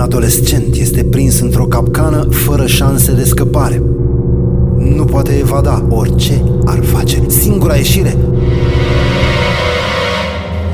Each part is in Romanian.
adolescent este prins într-o capcană fără șanse de scăpare. Nu poate evada orice ar face. Singura ieșire?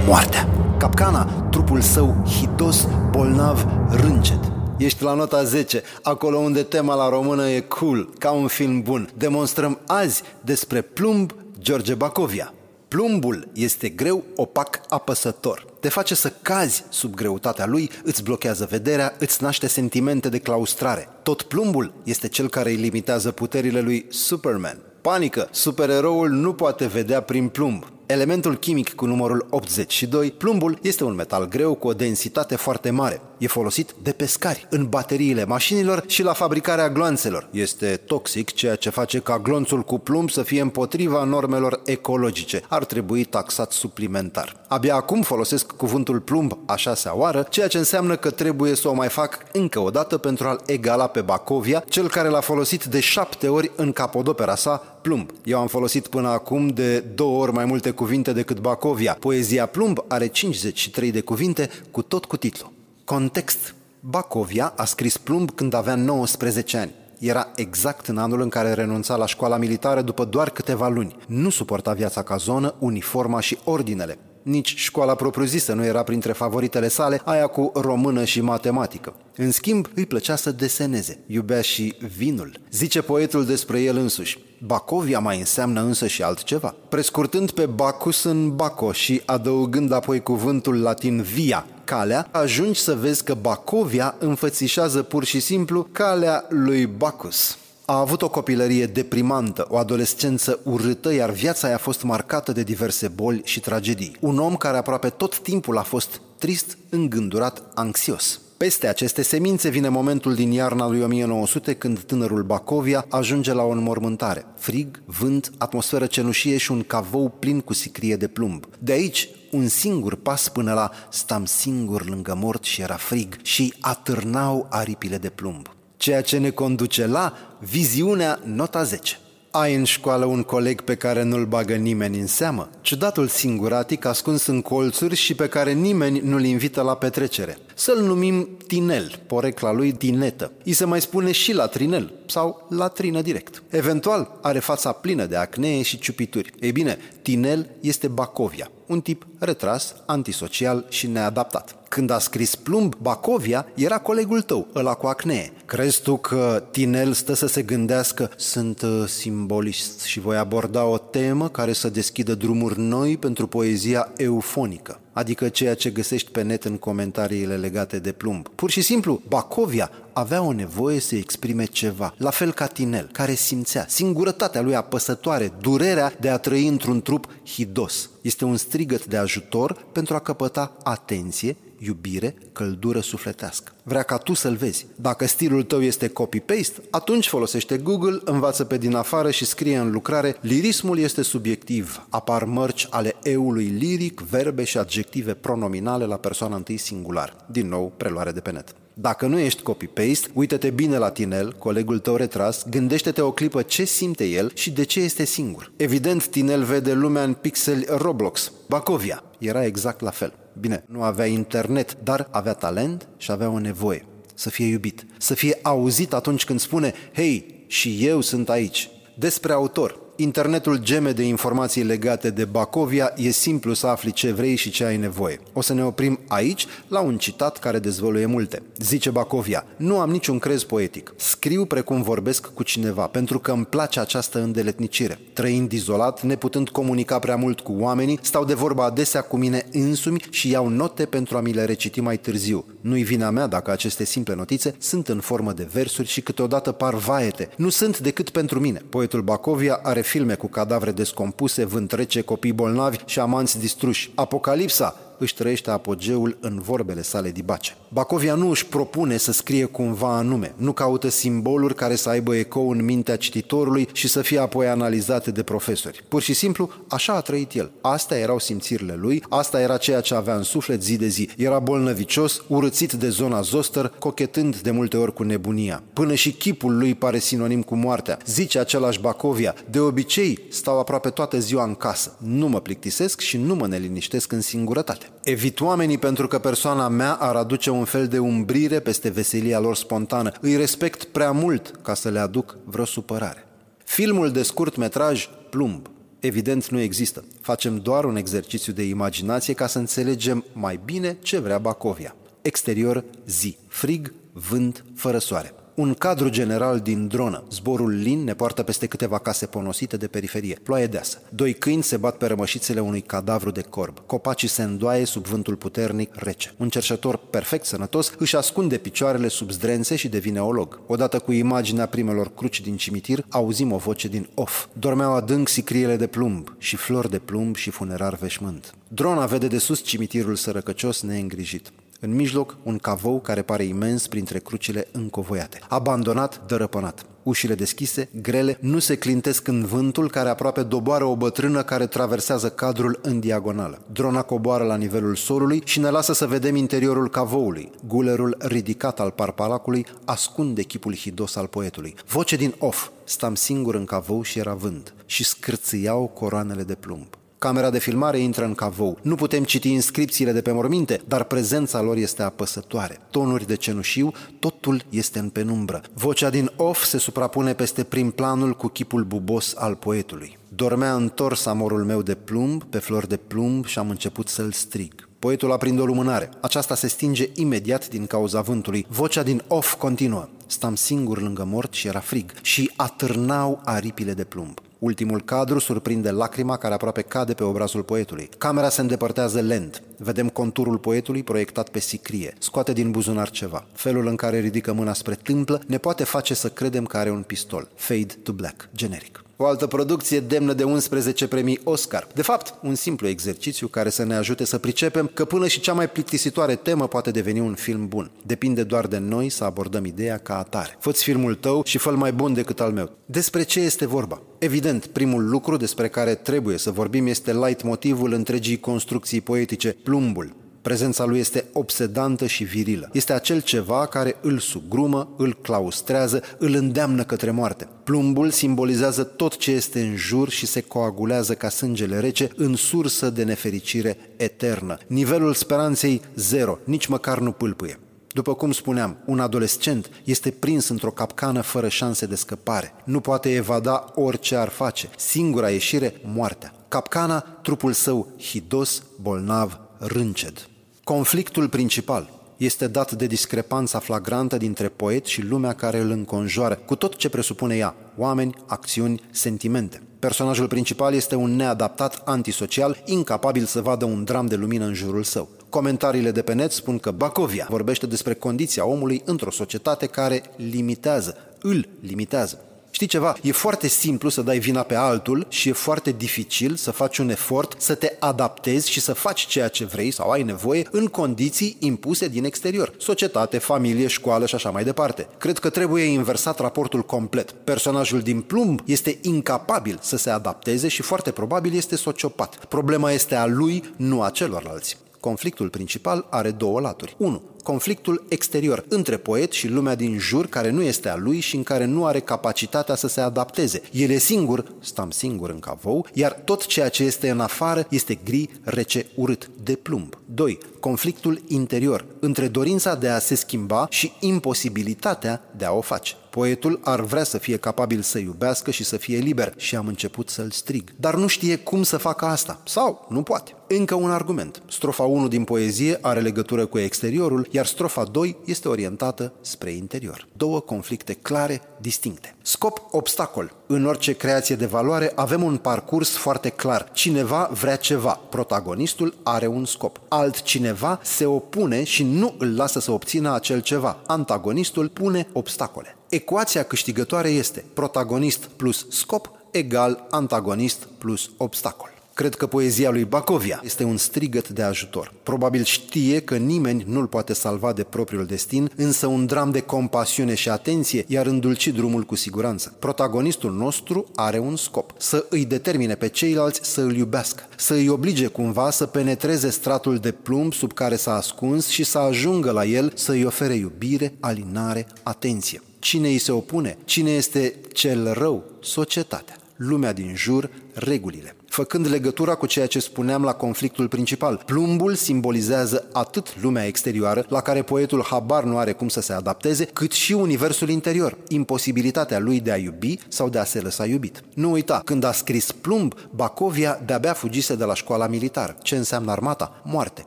Moartea. Capcana, trupul său hidos, bolnav, râncet. Ești la nota 10, acolo unde tema la română e cool, ca un film bun. Demonstrăm azi despre Plumb George Bacovia. Plumbul este greu, opac, apăsător. Te face să cazi sub greutatea lui, îți blochează vederea, îți naște sentimente de claustrare. Tot plumbul este cel care îi limitează puterile lui Superman. Panică! Supereroul nu poate vedea prin plumb. Elementul chimic cu numărul 82, plumbul este un metal greu cu o densitate foarte mare. E folosit de pescari, în bateriile mașinilor și la fabricarea gloanțelor. Este toxic, ceea ce face ca glonțul cu plumb să fie împotriva normelor ecologice. Ar trebui taxat suplimentar. Abia acum folosesc cuvântul plumb a șasea oară, ceea ce înseamnă că trebuie să o mai fac încă o dată pentru a-l egala pe Bacovia, cel care l-a folosit de șapte ori în capodopera sa, plumb. Eu am folosit până acum de două ori mai multe cuvinte decât Bacovia. Poezia plumb are 53 de cuvinte, cu tot cu titlu. Context. Bacovia a scris plumb când avea 19 ani. Era exact în anul în care renunța la școala militară după doar câteva luni. Nu suporta viața ca zonă, uniforma și ordinele. Nici școala propriu-zisă nu era printre favoritele sale, aia cu română și matematică. În schimb, îi plăcea să deseneze, iubea și vinul. Zice poetul despre el însuși. Bacovia mai înseamnă însă și altceva. Prescurtând pe Bacus în Baco și adăugând apoi cuvântul latin via, calea, ajungi să vezi că Bacovia înfățișează pur și simplu calea lui Bacus. A avut o copilărie deprimantă, o adolescență urâtă, iar viața i a fost marcată de diverse boli și tragedii. Un om care aproape tot timpul a fost trist, îngândurat, anxios. Peste aceste semințe vine momentul din iarna lui 1900 când tânărul Bacovia ajunge la o înmormântare. Frig, vânt, atmosferă cenușie și un cavou plin cu sicrie de plumb. De aici, un singur pas până la stam singur lângă mort și era frig și atârnau aripile de plumb. Ceea ce ne conduce la viziunea nota 10. Ai în școală un coleg pe care nu-l bagă nimeni în seamă? Ciudatul singuratic ascuns în colțuri și pe care nimeni nu-l invită la petrecere. Să-l numim Tinel, porecla lui Tinetă. I se mai spune și la Trinel sau la Trină direct. Eventual are fața plină de acnee și ciupituri. Ei bine, Tinel este Bacovia, un tip retras, antisocial și neadaptat. Când a scris Plumb, Bacovia era colegul tău, ăla cu acnee. Crezi tu că Tinel stă să se gândească sunt uh, simbolist și voi aborda o temă care să deschidă drumuri noi pentru poezia eufonică? Adică ceea ce găsești pe net în comentariile legate de plumb. Pur și simplu, Bacovia avea o nevoie să exprime ceva, la fel ca Tinel, care simțea singurătatea lui apăsătoare, durerea de a trăi într-un trup hidos. Este un strigăt de ajutor pentru a căpăta atenție iubire, căldură sufletească. Vrea ca tu să-l vezi. Dacă stilul tău este copy-paste, atunci folosește Google, învață pe din afară și scrie în lucrare Lirismul este subiectiv. Apar mărci ale eului liric, verbe și adjective pronominale la persoana întâi singular. Din nou, preluare de pe net. Dacă nu ești copy-paste, uită-te bine la Tinel, colegul tău retras, gândește-te o clipă ce simte el și de ce este singur. Evident, Tinel vede lumea în pixeli Roblox. Bacovia era exact la fel. Bine, nu avea internet, dar avea talent și avea o nevoie să fie iubit, să fie auzit atunci când spune, hei, și eu sunt aici. Despre autor, internetul geme de informații legate de Bacovia, e simplu să afli ce vrei și ce ai nevoie. O să ne oprim aici la un citat care dezvăluie multe. Zice Bacovia, nu am niciun crez poetic. Scriu precum vorbesc cu cineva, pentru că îmi place această îndeletnicire. Trăind izolat, neputând comunica prea mult cu oamenii, stau de vorba adesea cu mine însumi și iau note pentru a mi le reciti mai târziu. Nu-i vina mea dacă aceste simple notițe sunt în formă de versuri și câteodată par vaete. Nu sunt decât pentru mine. Poetul Bacovia are filme cu cadavre descompuse, vânt rece, copii bolnavi și amanți distruși. Apocalipsa își trăiește apogeul în vorbele sale dibace. Bacovia nu își propune să scrie cumva anume, nu caută simboluri care să aibă ecou în mintea cititorului și să fie apoi analizate de profesori. Pur și simplu, așa a trăit el. Astea erau simțirile lui, asta era ceea ce avea în suflet zi de zi. Era bolnăvicios, urățit de zona zoster, cochetând de multe ori cu nebunia. Până și chipul lui pare sinonim cu moartea. Zice același Bacovia, de obicei stau aproape toată ziua în casă. Nu mă plictisesc și nu mă neliniștesc în singurătate. Societate. Evit oamenii pentru că persoana mea ar aduce un fel de umbrire peste veselia lor spontană. Îi respect prea mult ca să le aduc vreo supărare. Filmul de scurt metraj Plumb evident nu există. Facem doar un exercițiu de imaginație ca să înțelegem mai bine ce vrea Bacovia. Exterior zi, frig, vânt, fără soare. Un cadru general din dronă. Zborul lin ne poartă peste câteva case ponosite de periferie. Ploaie deasă. Doi câini se bat pe rămășițele unui cadavru de corb. Copacii se îndoaie sub vântul puternic rece. Un cerșător perfect sănătos își ascunde picioarele sub zdrențe și devine olog. Odată cu imaginea primelor cruci din cimitir, auzim o voce din off. Dormeau adânc sicriele de plumb și flori de plumb și funerar veșmânt. Drona vede de sus cimitirul sărăcăcios neîngrijit. În mijloc, un cavou care pare imens printre crucile încovoiate. Abandonat, dărăpânat. Ușile deschise, grele, nu se clintesc în vântul care aproape doboară o bătrână care traversează cadrul în diagonală. Drona coboară la nivelul solului și ne lasă să vedem interiorul cavoului. Gulerul ridicat al parpalacului ascunde chipul hidos al poetului. Voce din off, stam singur în cavou și era vânt și scârțâiau coroanele de plumb. Camera de filmare intră în cavou. Nu putem citi inscripțiile de pe morminte, dar prezența lor este apăsătoare. Tonuri de cenușiu, totul este în penumbră. Vocea din off se suprapune peste prim planul cu chipul bubos al poetului. Dormea întors amorul meu de plumb, pe flori de plumb și am început să-l strig. Poetul aprinde o lumânare. Aceasta se stinge imediat din cauza vântului. Vocea din off continuă. Stam singur lângă mort și era frig și atârnau aripile de plumb. Ultimul cadru surprinde lacrima care aproape cade pe obrazul poetului. Camera se îndepărtează lent. Vedem conturul poetului proiectat pe sicrie. Scoate din buzunar ceva. Felul în care ridică mâna spre tâmplă ne poate face să credem că are un pistol. Fade to black. Generic. O altă producție demnă de 11 premii Oscar. De fapt, un simplu exercițiu care să ne ajute să pricepem că până și cea mai plictisitoare temă poate deveni un film bun. Depinde doar de noi să abordăm ideea ca atare. Fă-ți filmul tău și fă mai bun decât al meu. Despre ce este vorba? Evident, primul lucru despre care trebuie să vorbim este light motivul întregii construcții poetice, plumbul, Prezența lui este obsedantă și virilă. Este acel ceva care îl sugrumă, îl claustrează, îl îndeamnă către moarte. Plumbul simbolizează tot ce este în jur și se coagulează ca sângele rece în sursă de nefericire eternă. Nivelul speranței zero, nici măcar nu pâlpâie. După cum spuneam, un adolescent este prins într-o capcană fără șanse de scăpare. Nu poate evada orice ar face. Singura ieșire, moartea. Capcana, trupul său hidos, bolnav, rânced. Conflictul principal este dat de discrepanța flagrantă dintre poet și lumea care îl înconjoară, cu tot ce presupune ea, oameni, acțiuni, sentimente. Personajul principal este un neadaptat antisocial, incapabil să vadă un dram de lumină în jurul său. Comentariile de pe net spun că Bacovia vorbește despre condiția omului într-o societate care limitează, îl limitează. Știi ceva? E foarte simplu să dai vina pe altul și e foarte dificil să faci un efort să te adaptezi și să faci ceea ce vrei sau ai nevoie în condiții impuse din exterior. Societate, familie, școală și așa mai departe. Cred că trebuie inversat raportul complet. Personajul din plumb este incapabil să se adapteze și foarte probabil este sociopat. Problema este a lui, nu a celorlalți. Conflictul principal are două laturi. 1 conflictul exterior între poet și lumea din jur care nu este a lui și în care nu are capacitatea să se adapteze. El e singur, stam singur în cavou, iar tot ceea ce este în afară este gri, rece, urât, de plumb. 2. Conflictul interior între dorința de a se schimba și imposibilitatea de a o face. Poetul ar vrea să fie capabil să iubească și să fie liber și am început să-l strig. Dar nu știe cum să facă asta. Sau nu poate. Încă un argument. Strofa 1 din poezie are legătură cu exteriorul, iar strofa 2 este orientată spre interior. Două conflicte clare, distincte. Scop-obstacol. În orice creație de valoare avem un parcurs foarte clar. Cineva vrea ceva. Protagonistul are un scop. Altcineva se opune și nu îl lasă să obțină acel ceva. Antagonistul pune obstacole. Ecuația câștigătoare este protagonist plus scop egal antagonist plus obstacol. Cred că poezia lui Bacovia este un strigăt de ajutor. Probabil știe că nimeni nu-l poate salva de propriul destin, însă un dram de compasiune și atenție i-ar îndulci drumul cu siguranță. Protagonistul nostru are un scop, să îi determine pe ceilalți să îl iubească, să îi oblige cumva să penetreze stratul de plumb sub care s-a ascuns și să ajungă la el să îi ofere iubire, alinare, atenție. Cine îi se opune? Cine este cel rău? Societatea lumea din jur, regulile. Făcând legătura cu ceea ce spuneam la conflictul principal. Plumbul simbolizează atât lumea exterioară, la care poetul habar nu are cum să se adapteze, cât și universul interior, imposibilitatea lui de a iubi sau de a se lăsa iubit. Nu uita, când a scris Plumb, Bacovia de-abia fugise de la școala militară. Ce înseamnă armata? Moarte,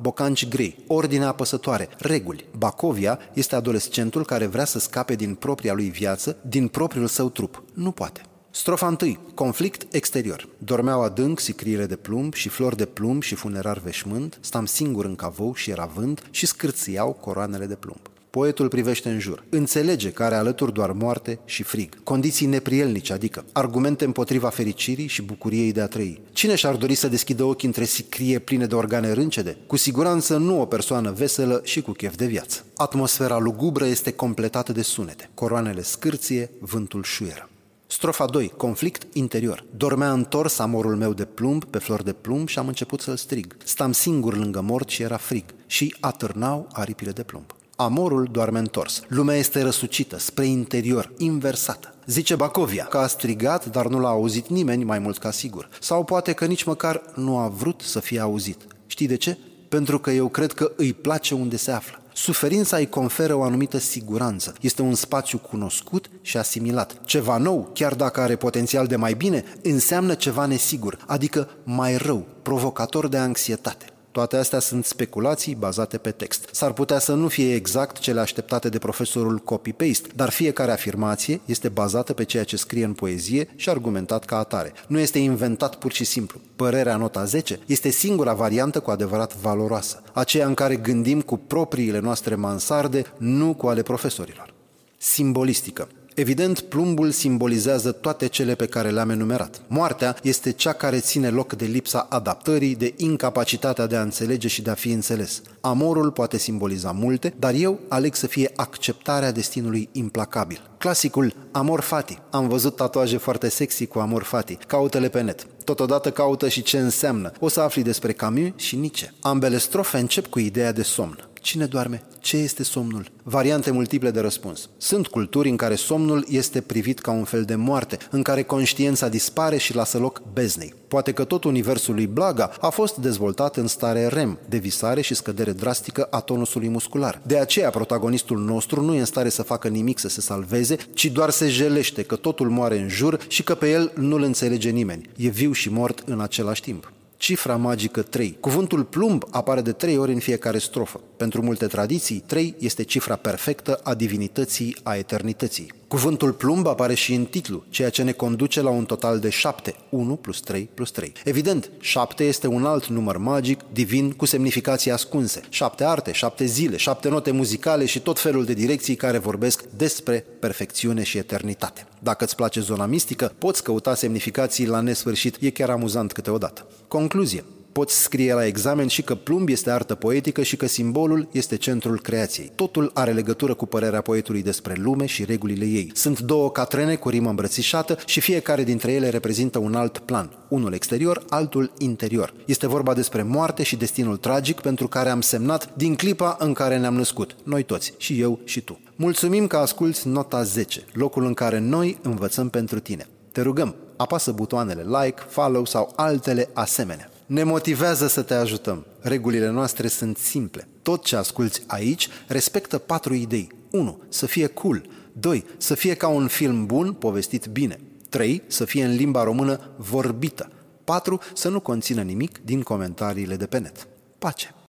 bocanci grei, ordine apăsătoare, reguli. Bacovia este adolescentul care vrea să scape din propria lui viață, din propriul său trup. Nu poate. Strofa 1. Conflict exterior. Dormeau adânc sicriile de plumb și flori de plumb și funerar veșmânt, stam singur în cavou și era vânt și scârțiau coroanele de plumb. Poetul privește în jur. Înțelege că are alături doar moarte și frig. Condiții neprielnice, adică argumente împotriva fericirii și bucuriei de a trăi. Cine și-ar dori să deschidă ochii între sicrie pline de organe râncede? Cu siguranță nu o persoană veselă și cu chef de viață. Atmosfera lugubră este completată de sunete. Coroanele scârție, vântul șuieră. Strofa 2. Conflict interior. Dormea întors amorul meu de plumb pe flori de plumb și am început să-l strig. Stam singur lângă mort și era frig și atârnau aripile de plumb. Amorul doarme întors. Lumea este răsucită, spre interior, inversată. Zice Bacovia că a strigat, dar nu l-a auzit nimeni mai mult ca sigur. Sau poate că nici măcar nu a vrut să fie auzit. Știi de ce? Pentru că eu cred că îi place unde se află. Suferința îi conferă o anumită siguranță. Este un spațiu cunoscut și asimilat. Ceva nou, chiar dacă are potențial de mai bine, înseamnă ceva nesigur, adică mai rău, provocator de anxietate. Toate astea sunt speculații bazate pe text. S-ar putea să nu fie exact cele așteptate de profesorul copy-paste, dar fiecare afirmație este bazată pe ceea ce scrie în poezie și argumentat ca atare. Nu este inventat pur și simplu. Părerea nota 10 este singura variantă cu adevărat valoroasă, aceea în care gândim cu propriile noastre mansarde, nu cu ale profesorilor. Simbolistică. Evident, plumbul simbolizează toate cele pe care le-am enumerat. Moartea este cea care ține loc de lipsa adaptării, de incapacitatea de a înțelege și de a fi înțeles. Amorul poate simboliza multe, dar eu aleg să fie acceptarea destinului implacabil. Clasicul Amor Fati. Am văzut tatuaje foarte sexy cu Amor Fati. Caută-le pe net. Totodată caută și ce înseamnă. O să afli despre Camus și Nietzsche. Ambele strofe încep cu ideea de somn. Cine doarme? Ce este somnul? Variante multiple de răspuns. Sunt culturi în care somnul este privit ca un fel de moarte, în care conștiința dispare și lasă loc beznei. Poate că tot universul lui Blaga a fost dezvoltat în stare REM, de visare și scădere drastică a tonusului muscular. De aceea protagonistul nostru nu e în stare să facă nimic să se salveze, ci doar se jelește că totul moare în jur și că pe el nu-l înțelege nimeni. E viu și mort în același timp. Cifra magică 3. Cuvântul plumb apare de trei ori în fiecare strofă. Pentru multe tradiții, 3 este cifra perfectă a divinității, a eternității. Cuvântul plumb apare și în titlu, ceea ce ne conduce la un total de 7, 1 plus 3 plus 3. Evident, 7 este un alt număr magic, divin, cu semnificații ascunse. 7 arte, 7 zile, 7 note muzicale și tot felul de direcții care vorbesc despre perfecțiune și eternitate. Dacă îți place zona mistică, poți căuta semnificații la nesfârșit, e chiar amuzant câteodată. Concluzie. Poți scrie la examen și că plumb este artă poetică și că simbolul este centrul creației. Totul are legătură cu părerea poetului despre lume și regulile ei. Sunt două catrene cu rimă îmbrățișată și fiecare dintre ele reprezintă un alt plan. Unul exterior, altul interior. Este vorba despre moarte și destinul tragic pentru care am semnat din clipa în care ne-am născut. Noi toți, și eu și tu. Mulțumim că asculți Nota 10, locul în care noi învățăm pentru tine. Te rugăm, apasă butoanele like, follow sau altele asemenea. Ne motivează să te ajutăm. Regulile noastre sunt simple. Tot ce asculți aici respectă patru idei. 1. Să fie cool. 2. Să fie ca un film bun, povestit bine. 3. Să fie în limba română vorbită. 4. Să nu conțină nimic din comentariile de pe net. Pace!